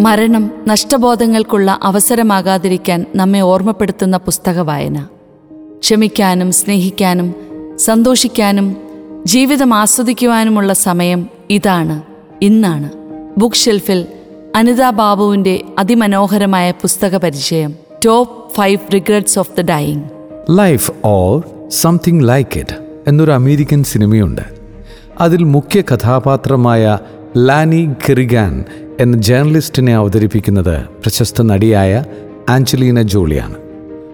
മരണം നഷ്ടബോധങ്ങൾക്കുള്ള അവസരമാകാതിരിക്കാൻ നമ്മെ ഓർമ്മപ്പെടുത്തുന്ന പുസ്തക വായന. ക്ഷമിക്കാനും സ്നേഹിക്കാനും സന്തോഷിക്കാനും ജീവിതം ആസ്വദിക്കുവാനുമുള്ള സമയം ഇതാണ് ഇന്നാണ്. ബുക്ക് ഷെൽഫിൽ അനിതാ ബാബുവിന്റെ അതിമനോഹരമായ പുസ്തക പരിചയം top five regrets of the dying life or something like it എന്നൊരു അമേരിക്കൻ സിനിമയുണ്ട്. അതിൽ മുഖ്യ കഥാപാത്രമായ ലാനി കെറിഗാൻ എന്ന ജേർണലിസ്റ്റിനെ അവതരിപ്പിക്കുന്നത് പ്രശസ്ത നടിയായ ആഞ്ചലീന ജോളിയാണ്.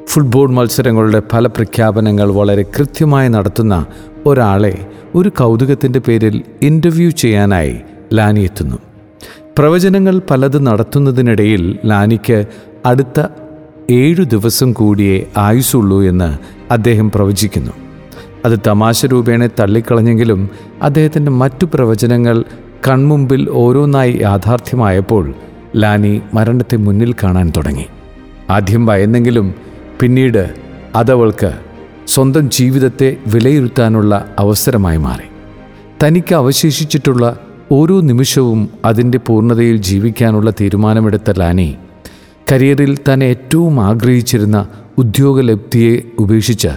ഫുട്ബോൾ മത്സരങ്ങളുടെ ഫലപ്രഖ്യാപനങ്ങൾ വളരെ കൃത്യമായി നടത്തുന്ന ഒരാളെ ഒരു കൗതുകത്തിന്റെ പേരിൽ ഇന്റർവ്യൂ ചെയ്യാനായി ലാനി എത്തുന്നു. പ്രവചനങ്ങൾ പലത് നടത്തുന്നതിനിടയിൽ ലാനിക്ക് അടുത്ത ഏഴു ദിവസം കൂടിയേ ആയുസുള്ളൂ എന്ന് അദ്ദേഹം പ്രവചിക്കുന്നു. അത് തമാശ രൂപേണ തള്ളിക്കളഞ്ഞെങ്കിലും അദ്ദേഹത്തിന്റെ മറ്റു പ്രവചനങ്ങൾ കൺമുമ്പിൽ ഓരോന്നായി യാഥാർത്ഥ്യമായപ്പോൾ ലാനി മരണത്തെ മുന്നിൽ കാണാൻ തുടങ്ങി. ആദ്യം ഭയന്നെങ്കിലും പിന്നീട് അതവൾക്ക് സ്വന്തം ജീവിതത്തെ വിലയിരുത്താനുള്ള അവസരമായി മാറി. തനിക്ക് അവശേഷിച്ചിട്ടുള്ള ഓരോ നിമിഷവും അതിന്റെ പൂർണതയിൽ ജീവിക്കാനുള്ള തീരുമാനമെടുത്ത ലാനി കരിയറിൽ താൻ ഏറ്റവും ആഗ്രഹിച്ചിരുന്ന ഉദ്യോഗലബ്ധിയെ ഉപേക്ഷിച്ച്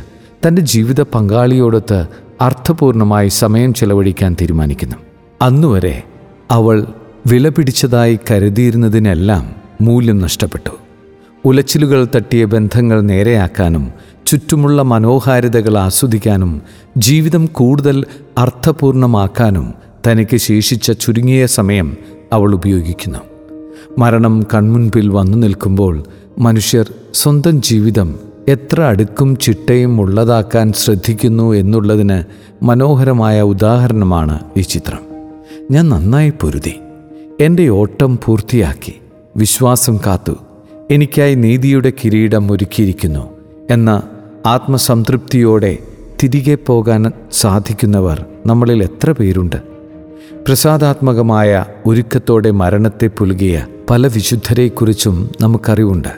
തന്റെ ജീവിത പങ്കാളിയോടൊത്ത് അർത്ഥപൂർണമായി സമയം ചെലവഴിക്കാൻ തീരുമാനിക്കുന്നു. അന്നുവരെ അവൾ വില പിടിച്ചതായി കരുതിയിരുന്നതിനെല്ലാം മൂല്യം നഷ്ടപ്പെട്ടു. ഉലച്ചിലുകൾ തട്ടിയ ബന്ധങ്ങൾ നേരെയാക്കാനും ചുറ്റുമുള്ള മനോഹാരിതകൾ ആസ്വദിക്കാനും ജീവിതം കൂടുതൽ അർത്ഥപൂർണമാക്കാനും തനിക്ക് ശേഷിച്ച ചുരുങ്ങിയ സമയം അവൾ ഉപയോഗിക്കുന്നു. മരണം കൺമുൻപിൽ വന്നു നിൽക്കുമ്പോൾ മനുഷ്യർ സ്വന്തം ജീവിതം എത്ര അടുക്കും ചിട്ടയും ഉള്ളതാക്കാൻ ശ്രദ്ധിക്കുന്നു എന്നുള്ളതിന് മനോഹരമായ ഉദാഹരണമാണ് ഈ ചിത്രം. ഞാൻ നന്നായി പൊരുതി. എന്റെ ഓട്ടം പൂർത്തിയാക്കി. വിശ്വാസം കാത്തു. എനിക്കായി നീതിയുടെ കിരീടം ഒരുക്കിയിരിക്കുന്നു എന്ന ആത്മസംതൃപ്തിയോടെ തിരികെ പോകാൻ സാധിക്കുന്നവർ നമ്മളിൽ എത്ര പേരുണ്ട്? പ്രസാദാത്മകമായ ഒരുക്കത്തോടെ മരണത്തെ പുലുകിയ പല വിശുദ്ധരെക്കുറിച്ചും നമുക്കറിവുണ്ട്.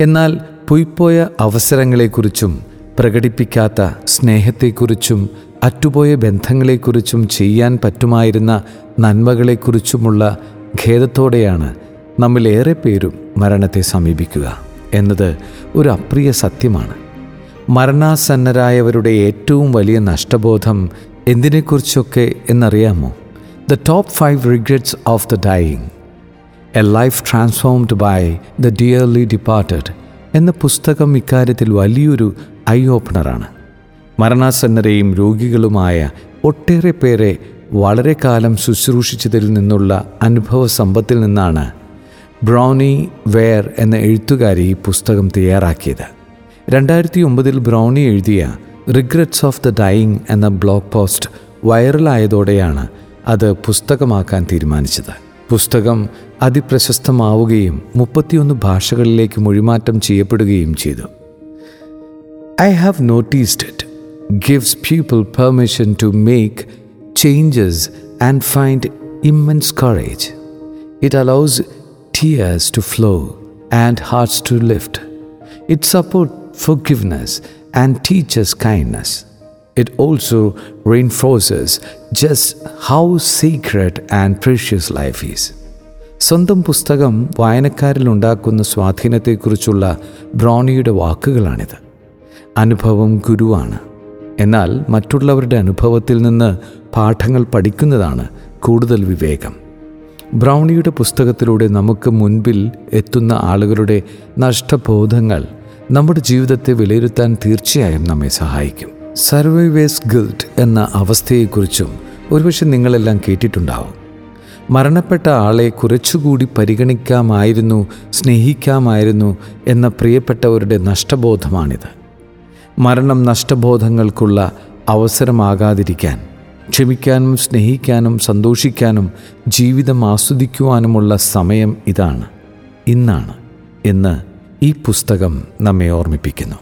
എന്നാൽ പൊയ്പോയ അവസരങ്ങളെക്കുറിച്ചും പ്രകടിപ്പിക്കാത്ത സ്നേഹത്തെക്കുറിച്ചും അറ്റുപോയ ബന്ധങ്ങളെക്കുറിച്ചും ചെയ്യാൻ പറ്റുമായിരുന്ന നന്മകളെക്കുറിച്ചുമുള്ള ഖേദത്തോടെയാണ് നമ്മിലേറെ പേരും മരണത്തെ സമീപിക്കുക എന്നത് ഒരു അപ്രിയ സത്യമാണ്. മരണാസന്നരായവരുടെ ഏറ്റവും വലിയ നഷ്ടബോധം എന്തിനെക്കുറിച്ചൊക്കെ എന്നറിയാമോ? The top five regrets of the dying a life transformed by the dearly departed എന്ന പുസ്തകം ഇക്കാര്യത്തിൽ വലിയൊരു ഐ ഓപ്പണറാണ്. മരണാസന്നരെയും രോഗികളുമായ ഒട്ടേറെ പേരെ വളരെ കാലം ശുശ്രൂഷിച്ചതിൽ നിന്നുള്ള അനുഭവ സമ്പത്തിൽ നിന്നാണ് ബ്രൗണി വെയർ എന്ന എഴുത്തുകാരി ഈ പുസ്തകം തയ്യാറാക്കിയത്. രണ്ടായിരത്തി ഒമ്പതിൽ ബ്രൗണി എഴുതിയ റിഗ്രറ്റ്സ് ഓഫ് ദ ഡൈയിങ് എന്ന ബ്ലോഗ് പോസ്റ്റ് വൈറലായതോടെയാണ് അത് പുസ്തകമാക്കാൻ തീരുമാനിച്ചത്. പുസ്തകം അതിപ്രശസ്തമാവുകയും മുപ്പത്തിയൊന്ന് ഭാഷകളിലേക്ക് മൊഴിമാറ്റം ചെയ്യപ്പെടുകയും ചെയ്തു. I have noticed it gives people permission to make changes and find immense courage it allows tears to flow and hearts to lift. It supports forgiveness and teaches kindness. It also reinforces just how sacred and precious life is. സ്വന്തം പുസ്തകം വായനക്കാരിൽ ഉണ്ടാക്കുന്ന സ്വാധീനത്തെക്കുറിച്ചുള്ള ബ്രോണിയുടെ വാക്കുകളാണിത് അനുഭവം ഗുരുവാണ്. എന്നാൽ മറ്റുള്ളവരുടെ അനുഭവത്തിൽ നിന്ന് പാഠങ്ങൾ പഠിക്കുന്നതാണ് കൂടുതൽ വിവേകം. ബ്രൗണിയുടെ പുസ്തകത്തിലൂടെ നമുക്ക് മുൻപിൽ എത്തുന്ന ആളുകളുടെ നഷ്ടബോധങ്ങൾ നമ്മുടെ ജീവിതത്തെ വിലയിരുത്താൻ തീർച്ചയായും നമ്മെ സഹായിക്കും. സർവൈവേഴ്സ് ഗിൽറ്റ് എന്ന അവസ്ഥയെക്കുറിച്ചും ഒരുപക്ഷെ നിങ്ങളെല്ലാം കേട്ടിട്ടുണ്ടാവും. മരണപ്പെട്ട ആളെ കുറച്ചുകൂടി പരിഗണിക്കാമായിരുന്നു സ്നേഹിക്കാമായിരുന്നു എന്ന പ്രിയപ്പെട്ടവരുടെ നഷ്ടബോധമാണിത്. മരണം നഷ്ടബോധങ്ങൾക്കുള്ള അവസരമാകാതിരിക്കാൻ ക്ഷമിക്കാനും സ്നേഹിക്കാനും സന്തോഷിക്കാനും ജീവിതം ആസ്വദിക്കുവാനുമുള്ള സമയം ഇതാണ് ഇന്നാണ് എന്ന് ഈ പുസ്തകം നമ്മെ ഓർമ്മിപ്പിക്കുന്നു.